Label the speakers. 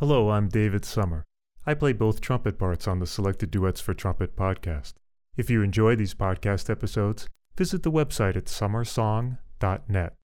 Speaker 1: Hello, I'm David Summer. I play both trumpet parts on the Selected Duets for Trumpet podcast. If you enjoy these podcast episodes, visit the website at summersong.net.